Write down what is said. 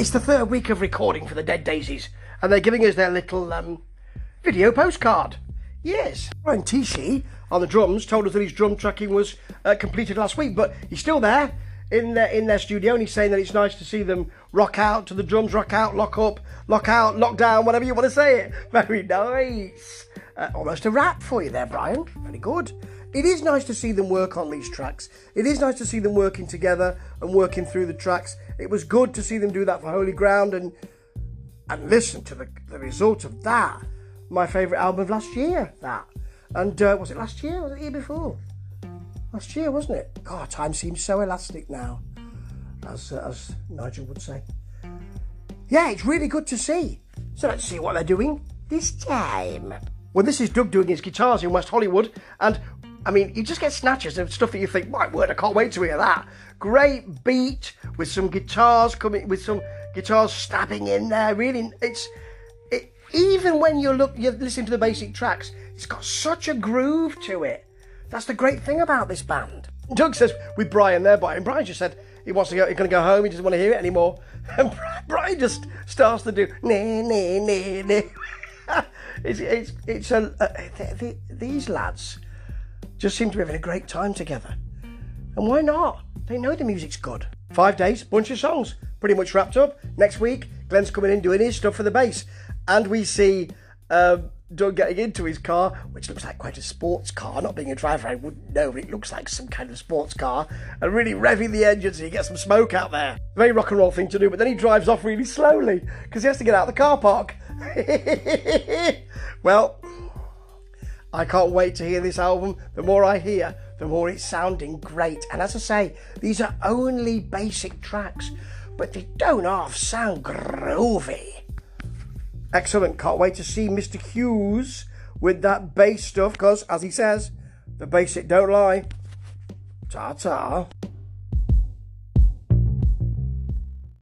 It's the third week of recording for the Dead Daisies, and they're giving us their little um, video postcard. Yes, Brian Tichy on the drums told us that his drum tracking was uh, completed last week, but he's still there in their, in their studio, and he's saying that it's nice to see them rock out to the drums, rock out, lock up, lock out, lock down, whatever you want to say it. Very nice. Uh, almost a rap for you there, Brian. Very good. It is nice to see them work on these tracks. It is nice to see them working together and working through the tracks. It was good to see them do that for Holy Ground and and listen to the, the result of that. My favourite album of last year, that. And uh, was it last year? Was it the year before? Last year, wasn't it? God, time seems so elastic now, as, uh, as Nigel would say. Yeah, it's really good to see. So let's see what they're doing this time. Well, this is Doug doing his guitars in West Hollywood, and I mean, you just get snatches of stuff that you think, my word, I can't wait to hear that. Great beat with some guitars coming, with some guitars stabbing in there. Really, it's it, even when you look, you listen to the basic tracks, it's got such a groove to it. That's the great thing about this band. Doug says with Brian there, Brian. Brian just said he wants to go. He's going to go home. He doesn't want to hear it anymore. And Brian just starts to do nee nee nee nee. it's it's it's a uh, these lads just seem to be having a great time together. And why not? They know the music's good. Five days, bunch of songs, pretty much wrapped up. Next week, Glenn's coming in doing his stuff for the bass, and we see um, Doug getting into his car, which looks like quite a sports car. Not being a driver, I wouldn't know, but it looks like some kind of sports car, and really revving the engine so you get some smoke out there. Very rock and roll thing to do, but then he drives off really slowly because he has to get out of the car park. well, I can't wait to hear this album. The more I hear, the more it's sounding great. And as I say, these are only basic tracks, but they don't half sound groovy. Excellent. Can't wait to see Mr. Hughes with that bass stuff, because, as he says, the basic don't lie. Ta ta.